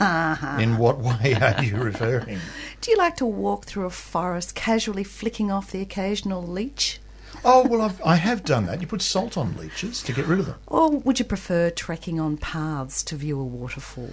Uh-huh. In what way are you referring? Do you like to walk through a forest casually flicking off the occasional leech? Oh, well, I've, I have done that. You put salt on leeches to get rid of them. Or would you prefer trekking on paths to view a waterfall?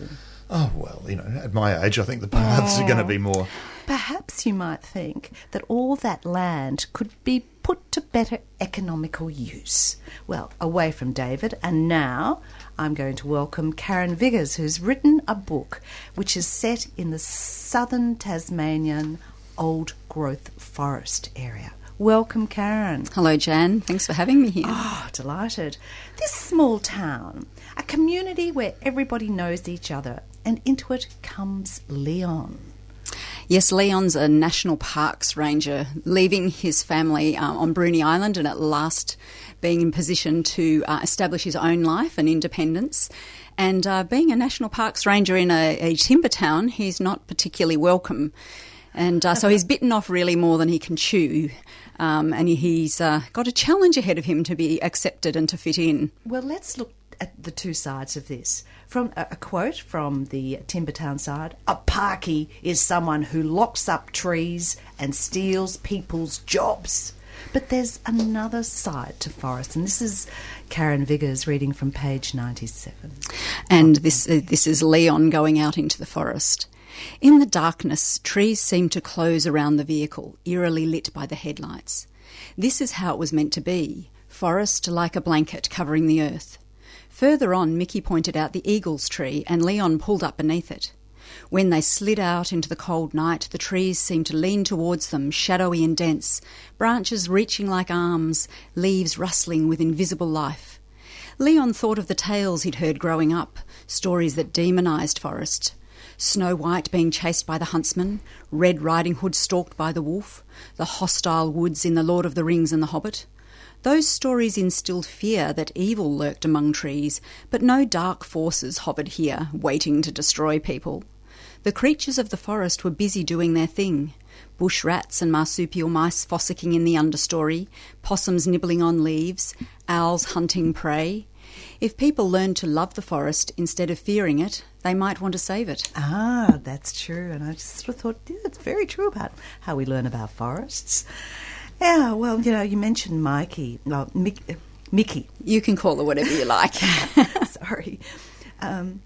Oh, well, you know, at my age, I think the paths are going to be more. Perhaps you might think that all that land could be put to better economical use. Well, away from David, and now I'm going to welcome Karen Viggers, who's written a book which is set in the southern Tasmanian old growth forest area. Welcome, Karen. Hello, Jan. Thanks for having me here. Oh, delighted. This small town, a community where everybody knows each other, and into it comes Leon. Yes, Leon's a national parks ranger, leaving his family um, on Bruny Island and at last being in position to uh, establish his own life and independence. And uh, being a national parks ranger in a, a timber town, he's not particularly welcome. And uh, so he's bitten off really more than he can chew. Um, and he's uh, got a challenge ahead of him to be accepted and to fit in. Well, let's look at the two sides of this. From a, a quote from the Timbertown side A parky is someone who locks up trees and steals people's jobs. But there's another side to forests, and this is Karen Viggers reading from page 97. and this uh, this is Leon going out into the forest. In the darkness, trees seem to close around the vehicle, eerily lit by the headlights. This is how it was meant to be forest like a blanket covering the earth. Further on, Mickey pointed out the eagle's tree, and Leon pulled up beneath it. When they slid out into the cold night, the trees seemed to lean towards them, shadowy and dense, branches reaching like arms, leaves rustling with invisible life. Leon thought of the tales he'd heard growing up, stories that demonised forest. Snow White being chased by the huntsman, Red Riding Hood stalked by the wolf, the hostile woods in The Lord of the Rings and The Hobbit. Those stories instilled fear that evil lurked among trees, but no dark forces hovered here, waiting to destroy people. The creatures of the forest were busy doing their thing. Bush rats and marsupial mice fossicking in the understory, possums nibbling on leaves, owls hunting prey. If people learned to love the forest instead of fearing it, they might want to save it. Ah, that's true. And I just sort of thought, yeah, it's very true about how we learn about forests. Yeah, well, you know, you mentioned Mikey, no, Mick, uh, Mickey. You can call her whatever you like. Sorry. Um,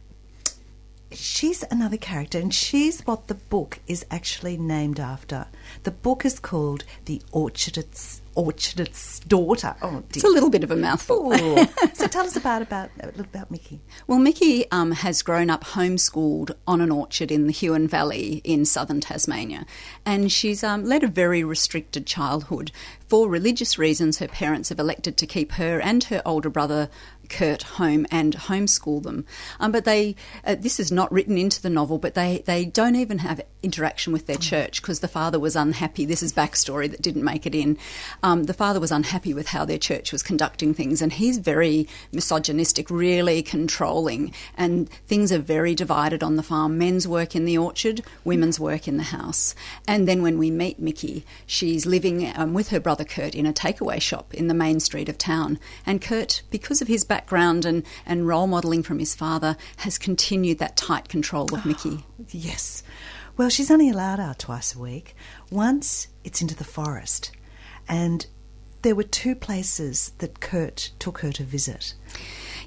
she's another character, and she's what the book is actually named after. The book is called The Orchardist's, Orchardist's Daughter. Oh, it's a little bit of a mouthful. So tell us about about about Mickey. Well, Mickey um, has grown up homeschooled on an orchard in the Huon Valley in southern Tasmania, and she's um, led a very restricted childhood. For religious reasons, her parents have elected to keep her and her older brother Kurt home and homeschool them. Um, but they, uh, this is not written into the novel, but they, they don't even have interaction with their church because the father was unhappy. This is backstory that didn't make it in. Um, the father was unhappy with how their church was conducting things, and he's very misogynistic, really controlling, and things are very divided on the farm. Men's work in the orchard, women's work in the house. And then when we meet Mickey, she's living um, with her brother Kurt in a takeaway shop in the main street of town. And Kurt, because of his background and, and role modelling from his father, has continued that tight control of Mickey. Yes. Well, she's only allowed out twice a week. Once it's into the forest, and there were two places that Kurt took her to visit.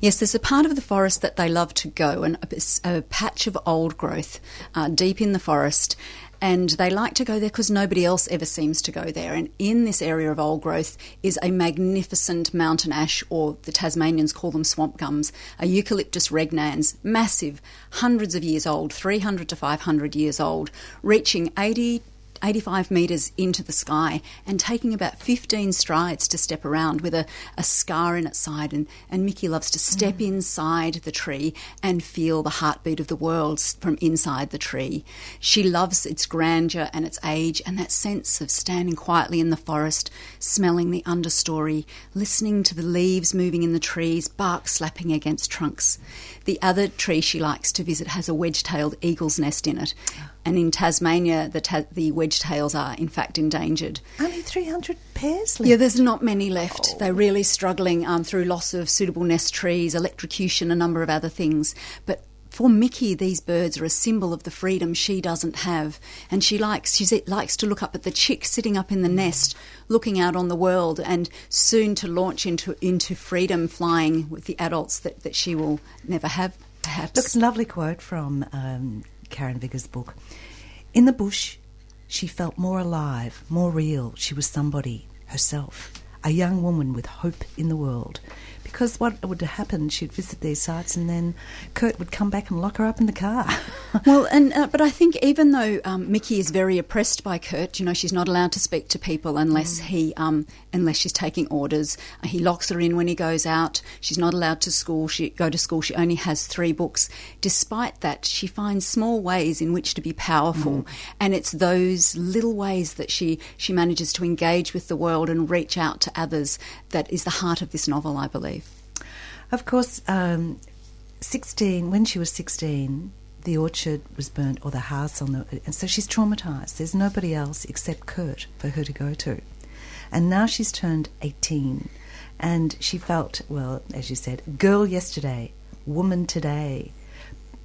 Yes, there's a part of the forest that they love to go, and a, a patch of old growth uh, deep in the forest. And they like to go there because nobody else ever seems to go there. And in this area of old growth is a magnificent mountain ash, or the Tasmanians call them swamp gums, a Eucalyptus regnans, massive, hundreds of years old, 300 to 500 years old, reaching 80 85 metres into the sky and taking about 15 strides to step around with a, a scar in its side. And, and Mickey loves to step mm. inside the tree and feel the heartbeat of the world from inside the tree. She loves its grandeur and its age and that sense of standing quietly in the forest, smelling the understory, listening to the leaves moving in the trees, bark slapping against trunks. The other tree she likes to visit has a wedge tailed eagle's nest in it. And in Tasmania, the, ta- the wedge tails are in fact endangered. Only 300 pairs left? Yeah, there's not many left. Oh. They're really struggling um, through loss of suitable nest trees, electrocution, a number of other things. But for Mickey, these birds are a symbol of the freedom she doesn't have, and she likes she likes to look up at the chick sitting up in the nest, looking out on the world, and soon to launch into into freedom, flying with the adults that, that she will never have. Perhaps. Look, it's a lovely quote from um, Karen Viggers' book. In the bush, she felt more alive, more real. She was somebody herself, a young woman with hope in the world because what would happen, she'd visit these sites and then Kurt would come back and lock her up in the car. well, and uh, but I think even though um, Mickey is very oppressed by Kurt, you know, she's not allowed to speak to people unless mm. he um, unless she's taking orders. He locks her in when he goes out. She's not allowed to school. She go to school. She only has three books. Despite that, she finds small ways in which to be powerful, mm. and it's those little ways that she she manages to engage with the world and reach out to others that is the heart of this novel, I believe. Of course, um, 16, when she was 16, the orchard was burnt or the house on the. And so she's traumatized. There's nobody else except Kurt for her to go to. And now she's turned 18. And she felt, well, as you said, girl yesterday, woman today.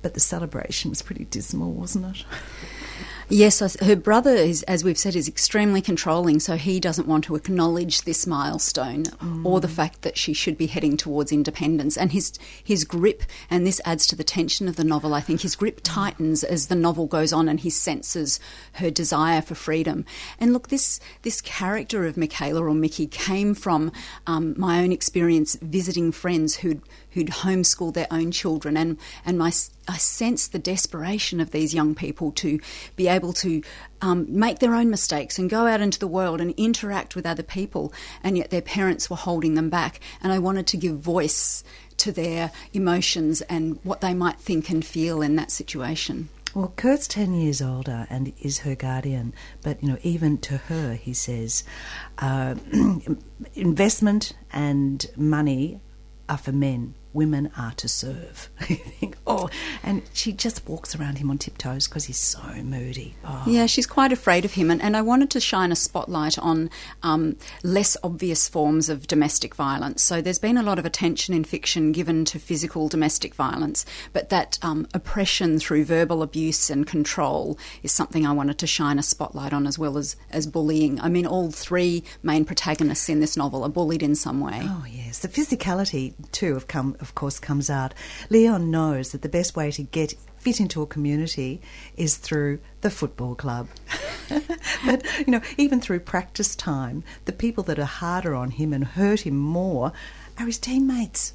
But the celebration was pretty dismal, wasn't it? Yes, her brother is, as we've said, is extremely controlling, so he doesn't want to acknowledge this milestone mm. or the fact that she should be heading towards independence. And his his grip, and this adds to the tension of the novel. I think his grip tightens as the novel goes on, and he senses her desire for freedom. And look, this this character of Michaela or Mickey came from um, my own experience visiting friends who'd who'd homeschooled their own children, and and my I sense the desperation of these young people to be able to um, make their own mistakes and go out into the world and interact with other people, and yet their parents were holding them back. And I wanted to give voice to their emotions and what they might think and feel in that situation. Well, Kurt's 10 years older and is her guardian, but you know, even to her, he says, uh, investment and money are for men women are to serve. you think, oh, and she just walks around him on tiptoes because he's so moody. Oh. Yeah, she's quite afraid of him, and, and I wanted to shine a spotlight on um, less obvious forms of domestic violence. So there's been a lot of attention in fiction given to physical domestic violence, but that um, oppression through verbal abuse and control is something I wanted to shine a spotlight on as well as, as bullying. I mean, all three main protagonists in this novel are bullied in some way. Oh, yes. The physicality, too, of come of course, comes out. Leon knows that the best way to get fit into a community is through the football club. but, you know, even through practice time, the people that are harder on him and hurt him more are his teammates.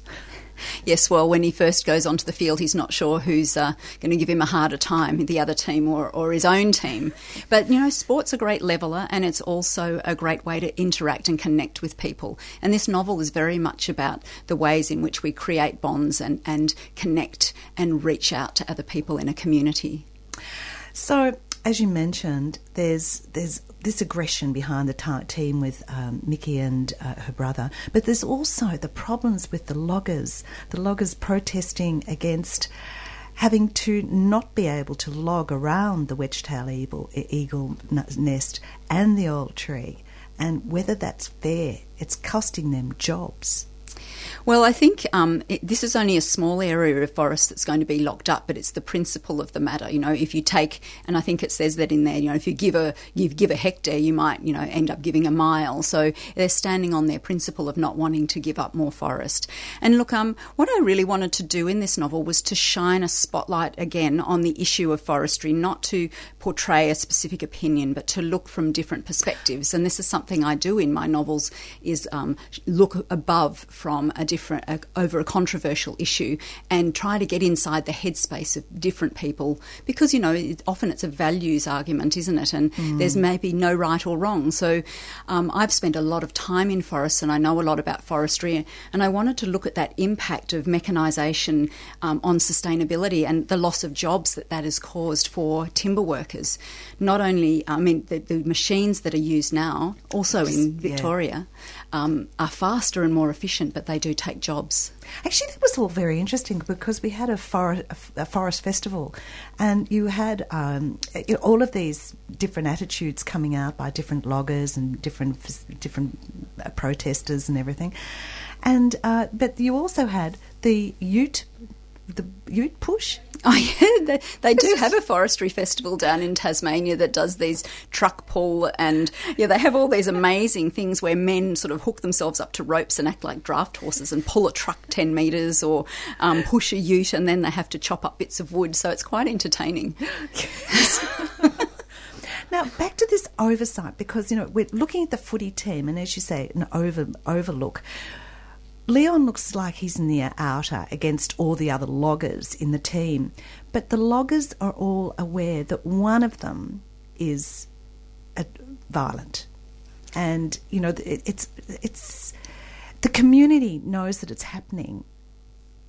Yes, well, when he first goes onto the field, he's not sure who's uh, going to give him a harder time, the other team or, or his own team. But, you know, sport's a great leveller and it's also a great way to interact and connect with people. And this novel is very much about the ways in which we create bonds and, and connect and reach out to other people in a community. So, as you mentioned, there's there's this aggression behind the team with um, Mickey and uh, her brother, but there's also the problems with the loggers. The loggers protesting against having to not be able to log around the wedge-tailed eagle, eagle nest and the old tree, and whether that's fair. It's costing them jobs. Well, I think um, it, this is only a small area of forest that's going to be locked up, but it's the principle of the matter. You know, if you take, and I think it says that in there, you know, if you give a you give a hectare, you might, you know, end up giving a mile. So they're standing on their principle of not wanting to give up more forest. And look, um, what I really wanted to do in this novel was to shine a spotlight again on the issue of forestry, not to portray a specific opinion, but to look from different perspectives. And this is something I do in my novels: is um, look above from a a different over a controversial issue and try to get inside the headspace of different people because you know it, often it's a values argument, isn't it? And mm. there's maybe no right or wrong. So um, I've spent a lot of time in forests and I know a lot about forestry, and I wanted to look at that impact of mechanisation um, on sustainability and the loss of jobs that that has caused for timber workers. Not only, I mean, the, the machines that are used now, also in Victoria, yeah. Um, are faster and more efficient, but they do take jobs. Actually, that was all very interesting because we had a, for- a forest festival, and you had um, all of these different attitudes coming out by different loggers and different different uh, protesters and everything, and uh, but you also had the Ute the Ute Push. Oh yeah, they, they do have a forestry festival down in Tasmania that does these truck pull and yeah, they have all these amazing things where men sort of hook themselves up to ropes and act like draft horses and pull a truck ten meters or um, push a Ute and then they have to chop up bits of wood. So it's quite entertaining. Now, back to this oversight, because you know we're looking at the footy team, and as you say, an over overlook. Leon looks like he's in the outer against all the other loggers in the team, but the loggers are all aware that one of them is violent, and you know it's it's the community knows that it's happening,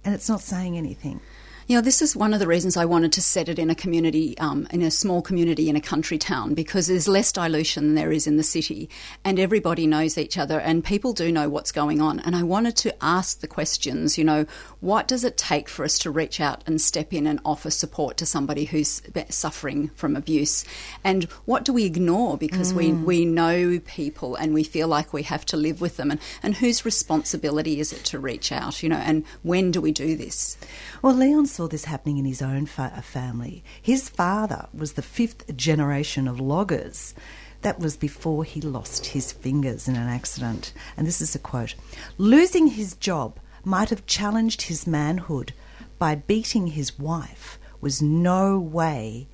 and it's not saying anything. You know, this is one of the reasons I wanted to set it in a community, um, in a small community in a country town, because there's less dilution than there is in the city, and everybody knows each other, and people do know what's going on. And I wanted to ask the questions, you know, what does it take for us to reach out and step in and offer support to somebody who's suffering from abuse? And what do we ignore because mm. we, we know people and we feel like we have to live with them? And, and whose responsibility is it to reach out, you know, and when do we do this? Well, Leon's saw this happening in his own fa- uh, family. His father was the fifth generation of loggers. That was before he lost his fingers in an accident. And this is a quote Losing his job might have challenged his manhood. By beating his wife was no way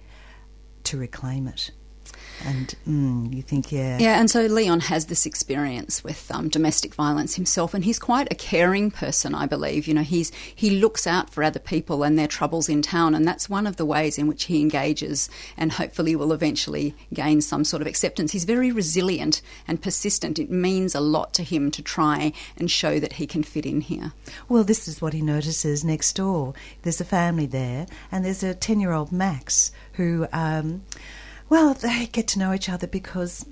to reclaim it. And mm, you think, yeah. Yeah, and so Leon has this experience with um, domestic violence himself, and he's quite a caring person, I believe. You know, he's he looks out for other people and their troubles in town, and that's one of the ways in which he engages and hopefully will eventually gain some sort of acceptance. He's very resilient and persistent. It means a lot to him to try and show that he can fit in here. Well, this is what he notices next door. There's a family there, and there's a 10 year old Max who. Um, well, they get to know each other because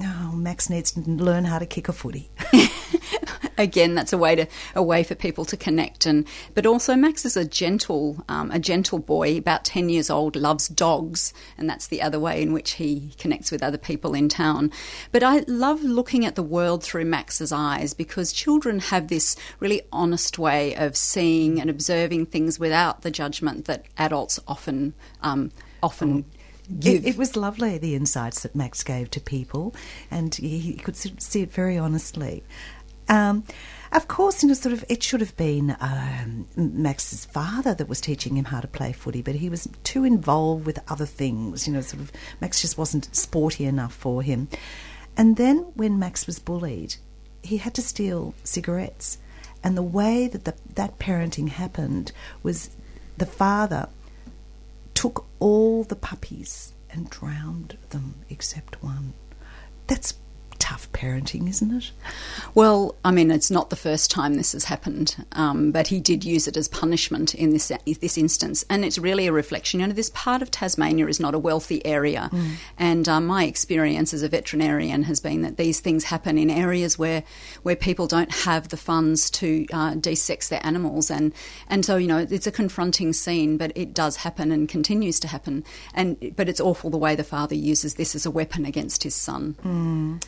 oh, Max needs to learn how to kick a footy. Again, that's a way to a way for people to connect, and but also Max is a gentle um, a gentle boy, about ten years old, loves dogs, and that's the other way in which he connects with other people in town. But I love looking at the world through Max's eyes because children have this really honest way of seeing and observing things without the judgment that adults often um, often it, it, was lovely, the insights that Max gave to people, and he, he could see it very honestly. Um, of course, you know, sort of, it should have been um, Max's father that was teaching him how to play footy, but he was too involved with other things. You know, sort of, Max just wasn't sporty enough for him. And then when Max was bullied, he had to steal cigarettes. And the way that the, that parenting happened was the father took all the puppies and drowned them except one. That's tough parenting, isn't it? Well, I mean, it's not the first time this has happened, um, but he did use it as punishment in this this instance, and it's really a reflection. You know, this part of Tasmania is not a wealthy area, mm. and um, my experience as a veterinarian has been that these things happen in areas where where people don't have the funds to uh, de-sex their animals, and and so you know, it's a confronting scene, but it does happen and continues to happen, and but it's awful the way the father uses this as a weapon against his son. Mm.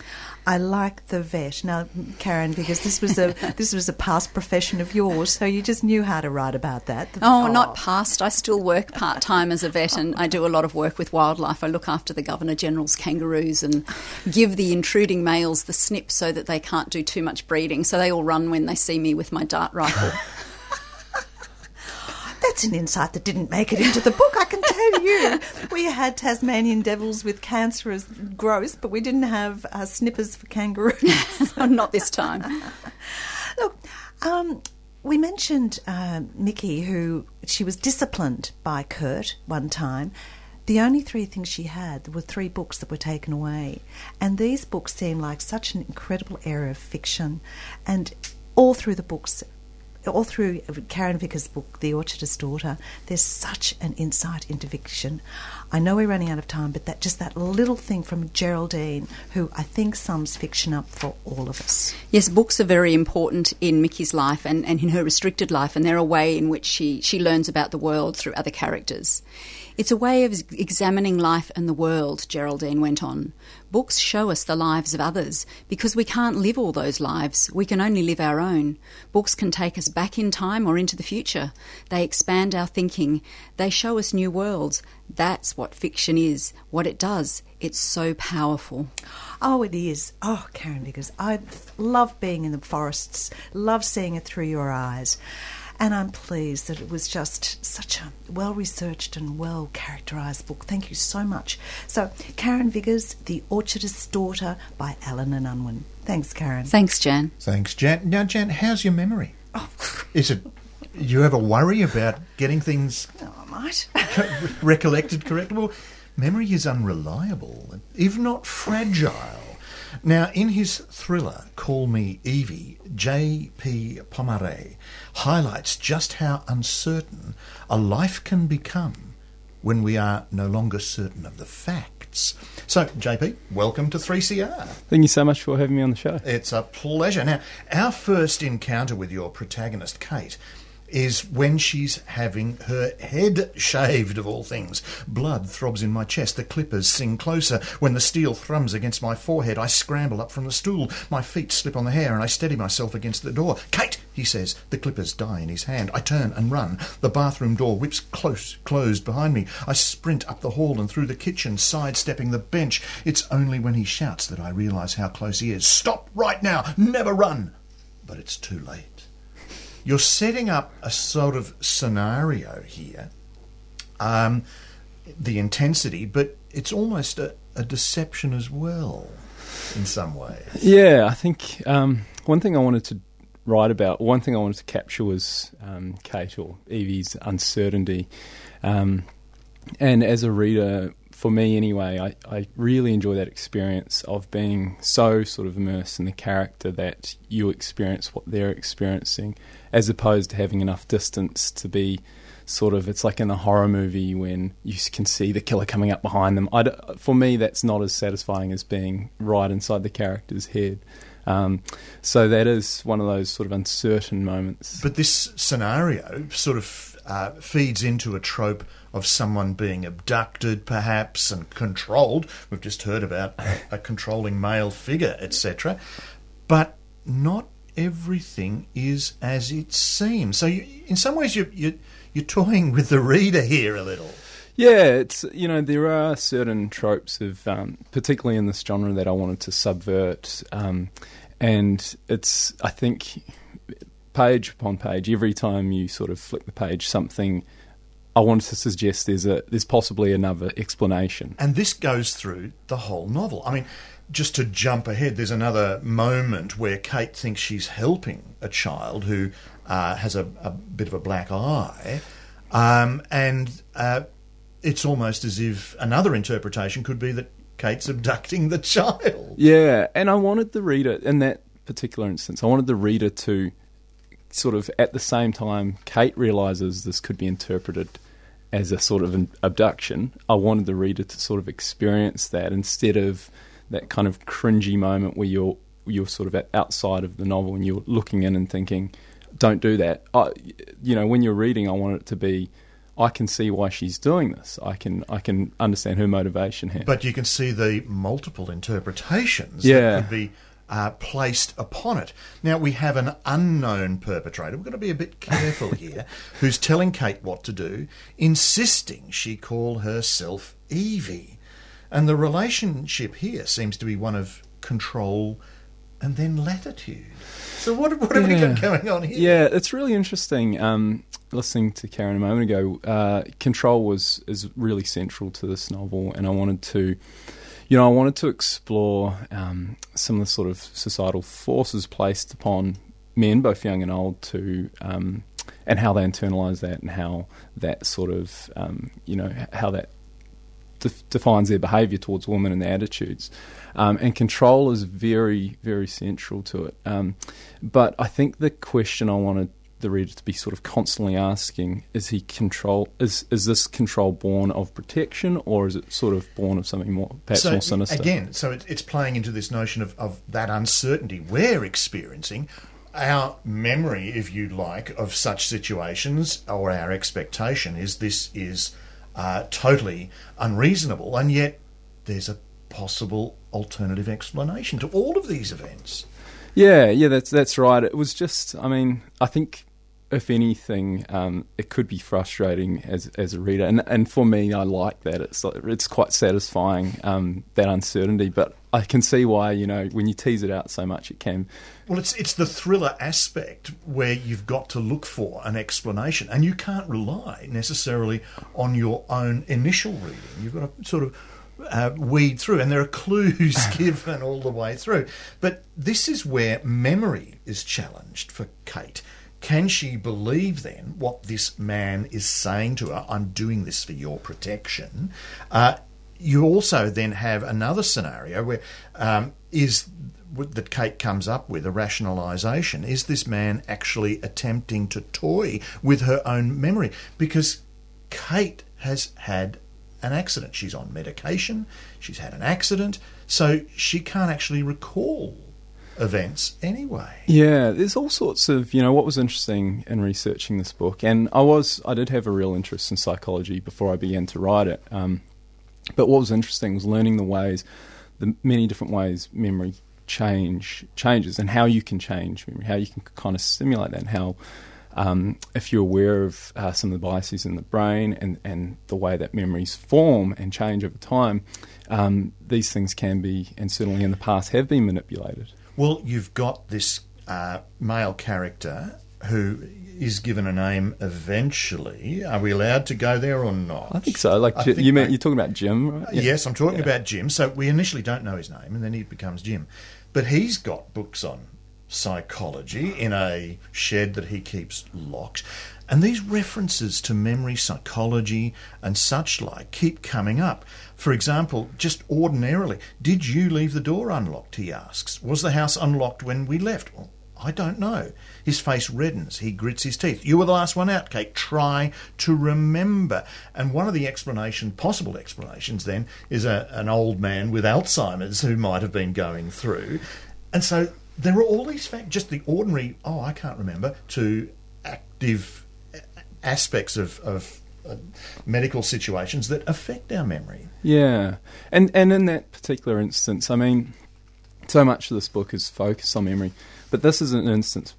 I like the vet now, Karen, because this was a this was a past profession of yours, so you just knew how to write about that. Oh, oh. not past. I still work part time as a vet, and I do a lot of work with wildlife. I look after the Governor General's kangaroos and give the intruding males the snip so that they can't do too much breeding. So they all run when they see me with my dart rifle. That's an insight that didn't make it into the book, I can tell you. We had Tasmanian devils with cancerous growth, but we didn't have uh, snippers for kangaroos. Not this time. Look, Um, we mentioned uh, Mickey, who she was disciplined by Kurt one time. The only three things she had were three books that were taken away. And these books seem like such an incredible era of fiction. And all through the books, all through Karen Viggers' book, The Orchardist's Daughter, there's such an insight into fiction. I know we're running out of time, but that just that little thing from Geraldine, who I think sums fiction up for all of us. Yes, books are very important in Mickey's life and, and in her restricted life, and they're a way in which she, she learns about the world through other characters. It's a way of examining life and the world, Geraldine went on. Books show us the lives of others because we can't live all those lives. We can only live our own. Books can take us back in time or into the future. They expand our thinking. They show us new worlds. That's what fiction is, what it does. It's so powerful. Oh, it is. Oh, Karen Viggers, I love being in the forests, love seeing it through your eyes. And I'm pleased that it was just such a well researched and well characterised book. Thank you so much. So, Karen Viggers, The Orchardist's Daughter by Allen and Unwin. Thanks, Karen. Thanks, Jan. Thanks, Jan. Now, Jan, how's your memory? Oh. Is it. You ever worry about getting things oh, I might. recollected correctly? Well, memory is unreliable, if not fragile. Now, in his thriller, Call Me Evie, J.P. Pomare highlights just how uncertain a life can become when we are no longer certain of the facts. So, JP, welcome to 3CR. Thank you so much for having me on the show. It's a pleasure. Now, our first encounter with your protagonist, Kate, is when she's having her head shaved, of all things. Blood throbs in my chest. The clippers sing closer. When the steel thrums against my forehead, I scramble up from the stool. My feet slip on the hair, and I steady myself against the door. Kate, he says. The clippers die in his hand. I turn and run. The bathroom door whips close, closed behind me. I sprint up the hall and through the kitchen, sidestepping the bench. It's only when he shouts that I realise how close he is. Stop right now! Never run! But it's too late you're setting up a sort of scenario here, um, the intensity, but it's almost a, a, deception as well in some ways. Yeah, I think um, one thing I wanted to write about, one thing I wanted to capture was um, Kate or Evie's uncertainty. Um, and as a reader, for me anyway, I, I really enjoy that experience of being so sort of immersed in the character that you experience what they're experiencing, as opposed to having enough distance to be sort of it's like in a horror movie when you can see the killer coming up behind them. I, for me, that's not as satisfying as being right inside the character's head. Um, so that is one of those sort of uncertain moments. But this scenario sort of uh, feeds into a trope of someone being abducted, perhaps, and controlled. We've just heard about a, controlling male figure, etc. But not everything is as it seems. So, you, in some ways, you, you, you're toying with the reader here a little. Yeah, it's you know there are certain tropes of um, particularly in this genre that I wanted to subvert, um, and it's I think page upon page every time you sort of flick the page something I wanted to suggest there's a there's possibly another explanation. And this goes through the whole novel. I mean, just to jump ahead, there's another moment where Kate thinks she's helping a child who uh, has a, a, bit of a black eye, um, and uh, it's almost as if another interpretation could be that Kate's abducting the child. Yeah, and I wanted the reader in that particular instance. I wanted the reader to sort of at the same time Kate realizes this could be interpreted as a sort of an abduction, I wanted the reader to sort of experience that instead of that kind of cringy moment where you're you're sort of outside of the novel and you're looking in and thinking, "Don't do that." I, you know, when you're reading, I want it to be. I can see why she's doing this. I can I can understand her motivation here. But you can see the multiple interpretations yeah. that could be uh, placed upon it. Now, we have an unknown perpetrator, we've got to be a bit careful here, who's telling Kate what to do, insisting she call herself Evie. And the relationship here seems to be one of control and then latitude. So, what, what have yeah. we got going on here? Yeah, it's really interesting. Um, listening to Karen a moment ago, uh, control was is really central to this novel, and I wanted to you know, I wanted to explore um, some of the sort of societal forces placed upon men, both young and old, to um, and how they internalise that and how that sort of um, you know how that def- defines their behaviour towards women and their attitudes. Um, and control is very, very central to it. Um, but I think the question I wanted the reader to be sort of constantly asking is he control is is this control born of protection or is it sort of born of something more perhaps so more sinister? again so it, it's playing into this notion of, of that uncertainty we're experiencing our memory if you like of such situations or our expectation is this is uh, totally unreasonable and yet there's a possible alternative explanation to all of these events. Yeah yeah that's that's right. It was just i mean i think if anything, um, it could be frustrating as as a reader, and and for me, I like that. It's it's quite satisfying um, that uncertainty, but I can see why you know when you tease it out so much, it can. Well, it's it's the thriller aspect where you've got to look for an explanation, and you can't rely necessarily on your own initial reading. You've got to sort of. Uh, weed through, and there are clues given all the way through. But this is where memory is challenged for Kate can she believe then what this man is saying to her? I'm doing this for your protection. Uh, you also then have another scenario where um, is that Kate comes up with a rationalisation. Is this man actually attempting to toy with her own memory? Because Kate has had an accident. She's on medication. She's had an accident, so she can't actually recall events anyway. Yeah, there's all sorts of, you know, what was interesting in researching this book, and I was, I did have a real interest in psychology before I began to write it. Um, but what was interesting was learning the ways, the many different ways memory change changes, and how you can change memory, how you can kind of stimulate that, and how. Um, if you're aware of uh, some of the biases in the brain and, and the way that memories form and change over time, um, these things can be, and certainly in the past have been manipulated. Well, you've got this uh, male character who is given a name eventually. Are we allowed to go there or not? I think so. Like you mean, you're talking about Jim, right? Yeah. Yes, I'm talking yeah. about Jim. So we initially don't know his name, and then he becomes Jim. But he's got books on psychology in a shed that he keeps locked. And these references to memory psychology and such like keep coming up. For example, just ordinarily, did you leave the door unlocked? He asks. Was the house unlocked when we left? Well, I don't know. His face reddens. He grits his teeth. You were the last one out, Kate. Try to remember. And one of the explanation, possible explanations, then, is a, an old man with Alzheimer's who might have been going through. And so there are all these facts, just the ordinary, oh, I can't remember, to active aspects of, of uh, medical situations that affect our memory. Yeah, and and in that particular instance, I mean, so much of this book is focused on memory, but this is an instance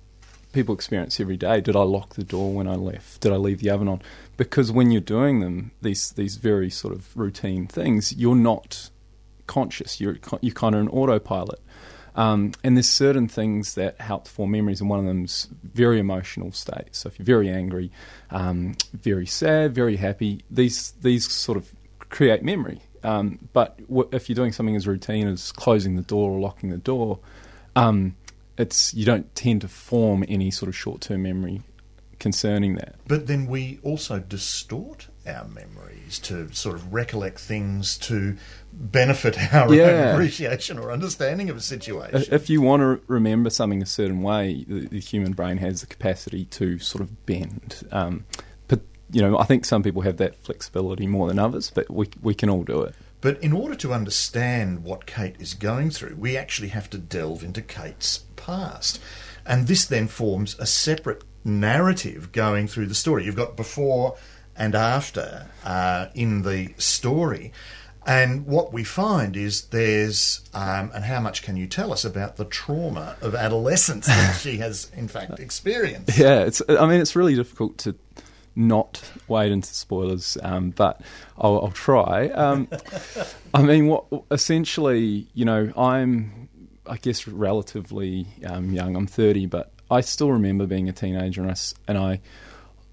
people experience every day. Did I lock the door when I left? Did I leave the oven on? Because when you're doing them, these these very sort of routine things, you're not conscious. You're you're kind of an autopilot. Um, and there's certain things that help form memories, and one of them's very emotional states. So if you're very angry, um, very sad, very happy, these these sort of create memory. Um, but w- if you're doing something as routine as closing the door or locking the door, um, it's you don't tend to form any sort of short-term memory concerning that. But then we also distort our memories to sort of recollect things to benefit our yeah. appreciation or understanding of a situation. If you want to remember something a certain way, the, the human brain has the capacity to sort of bend. Um, but you know, I think some people have that flexibility more than others, but we we can all do it. But in order to understand what Kate is going through, we actually have to delve into Kate's past. And this then forms a separate narrative going through the story. You've got before and after uh, in the story. And what we find is there's, um, and how much can you tell us about the trauma of adolescence that she has in fact experienced? Yeah, it's. I mean, it's really difficult to not wade into spoilers, um, but I'll, I'll try. Um, I mean, what essentially, you know, I'm, I guess, relatively um, young. I'm 30, but I still remember being a teenager, and I, and I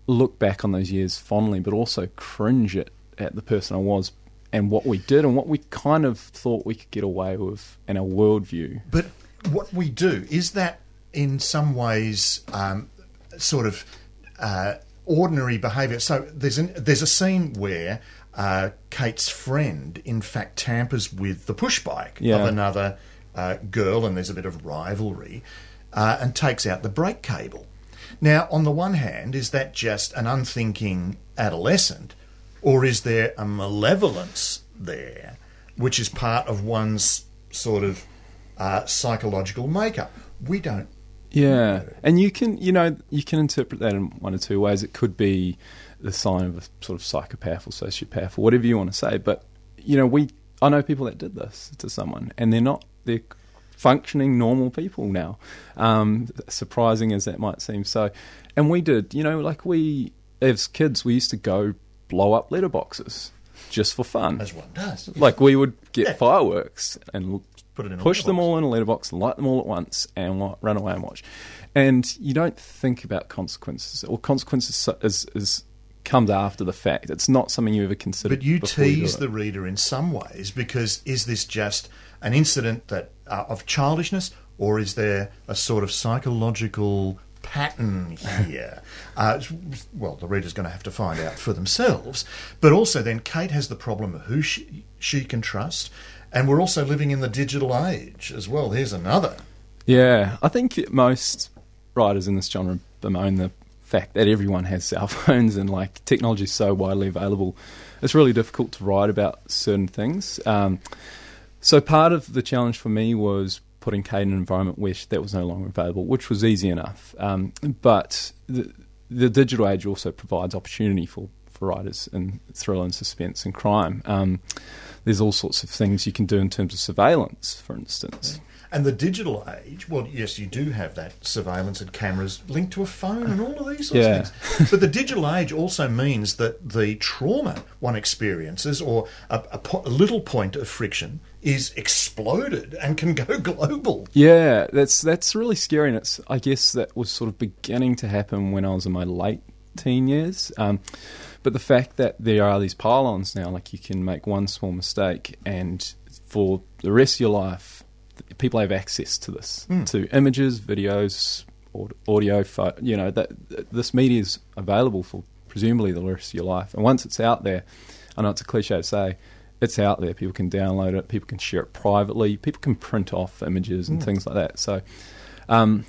look back on those years fondly, but also cringe at, at the person I was and what we did and what we kind of thought we could get away with in our worldview. But what we do is that in some ways, um, sort of uh, ordinary behaviour. So there's an, there's a scene where uh, Kate's friend, in fact, tampers with the push bike Yeah. of another uh, girl, and there's a bit of rivalry, uh, and takes out the brake cable. Now, on the one hand, is that just an unthinking adolescent, or is there a malevolence there, which is part of one's sort of uh, psychological makeup? We don't. Yeah, and you can you know you can interpret that in one or two ways. It could be the sign of a sort of psychopath or sociopath or whatever you want to say. But you know, we I know people that did this to someone, and they're not they're functioning normal people now. Um, surprising as that might seem. So, and we did you know like we as kids we used to go blow up letterboxes just for fun. As one does. Like we would get Yeah. fireworks and Put it in push them all in a letterbox light them all at once and run away and watch. And you don't think about consequences, or consequences is, is comes after the fact. It's not something you ever consider. But you tease it. the reader in some ways because is this just an incident that uh, of childishness, or is there a sort of psychological pattern here? uh, well, the reader's going to have to find out for themselves. But also, then Kate has the problem of who she, she can trust, and we're also living in the digital age as well. Here's another. Yeah, I think most writers in this genre bemoan the fact that everyone has cell phones and like technology is so widely available. It's really difficult to write about certain things. Um, so part of the challenge for me was putting Kate in an environment where that was no longer available, which was easy enough. Um, but the, the digital age also provides opportunity for, for writers in thriller and suspense and crime. Um, there's all sorts of things you can do in terms of surveillance, for instance. And the digital age, well, yes, you do have that surveillance and cameras linked to a phone and all of these sorts Yeah. of things. But the digital age also means that the trauma one experiences, or a, a, po- a little point of friction, is exploded and can go global. Yeah, that's that's really scary, and it's I guess that was sort of beginning to happen when I was in my late teen years. Um, but the fact that there are these pylons now, like you can make one small mistake, and for the rest of your life, people have access to this, to images, videos, audio, you know, that this media is available for presumably the rest of your life. And once it's out there, I know it's a cliche to say, it's out there. People can download it. People can share it privately. People can print off images and things like that. So, um,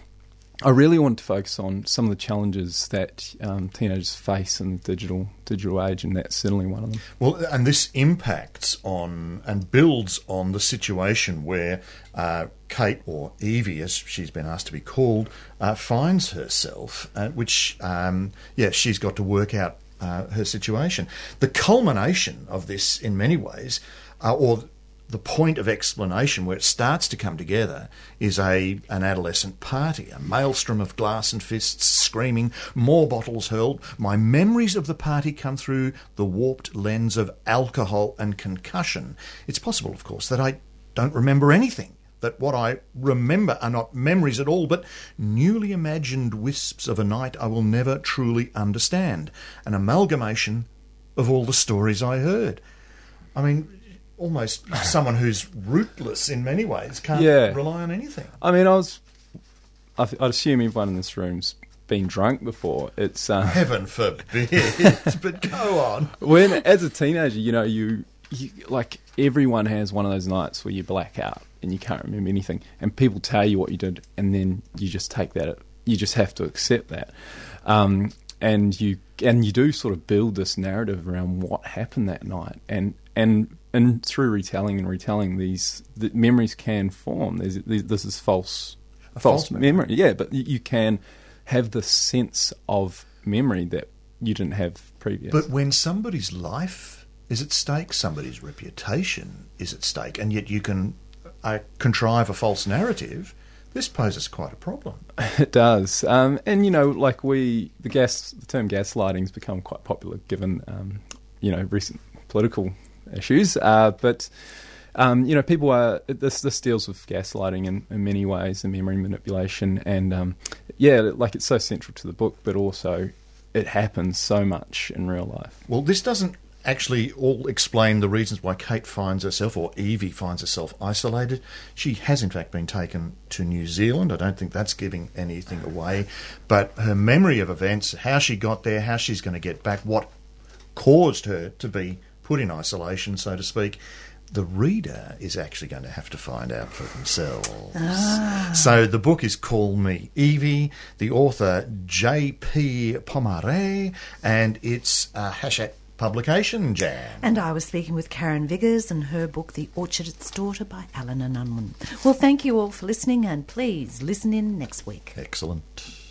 I really wanted to focus on some of the challenges that um, teenagers face in the digital digital age, and that's certainly one of them. Well, and this impacts on and builds on the situation where uh, Kate, or Evie, as she's been asked to be called, uh, finds herself, uh, which, um, yeah, she's got to work out uh, her situation. The culmination of this, in many ways, uh, or the point of explanation where it starts to come together is a an adolescent party, a maelstrom of glass and fists screaming, more bottles hurled. My memories of the party come through the warped lens of alcohol and concussion. It's possible, of course, that I don't remember anything. That what I remember are not memories at all, but newly imagined wisps of a night I will never truly understand. An amalgamation of all the stories I heard. I mean, almost someone who's rootless in many ways can't Yeah. rely on anything. I mean, I was. I th- I'd assume everyone in this room's been drunk before. It's uh, Heaven forbid, but go on. when as a teenager, you know, you, you like everyone has one of those nights where you black out and you can't remember anything, and people tell you what you did, and then you just take that. You just have to accept that, um, and you and you do sort of build this narrative around what happened that night, and and and through retelling and retelling, these the memories can form. There's, there's, this is false, A false, false memory. memory. Yeah, but you, you can have the sense of memory that you didn't have previous. But when somebody's life is at stake, somebody's reputation is at stake, and yet you can uh, contrive a false narrative, this poses quite a problem. It does, um, and you know, like we, the gas, the term gaslighting's become quite popular given, um, you know, recent political issues. Uh, but um, you know, people are this. This deals with gaslighting in, in many ways and memory manipulation, and um, yeah, like it's so central to the book, but also it happens so much in real life. Well, this doesn't actually all explain the reasons why Kate finds herself, or Evie finds herself, isolated. She has, in fact, been taken to New Zealand. I don't think that's giving anything away. But her memory of events, how she got there, how she's going to get back, what caused her to be put in isolation, so to speak, the reader is actually going to have to find out for themselves. Ah. So the book is Call Me Evie, the author J.P. Pomaré, and it's a Hachette publication, Jan. And I was speaking with Karen Viggers and her book, The Orchardist's Daughter by Allen and Unwin. Well, thank you all for listening, and please listen in next week. Excellent.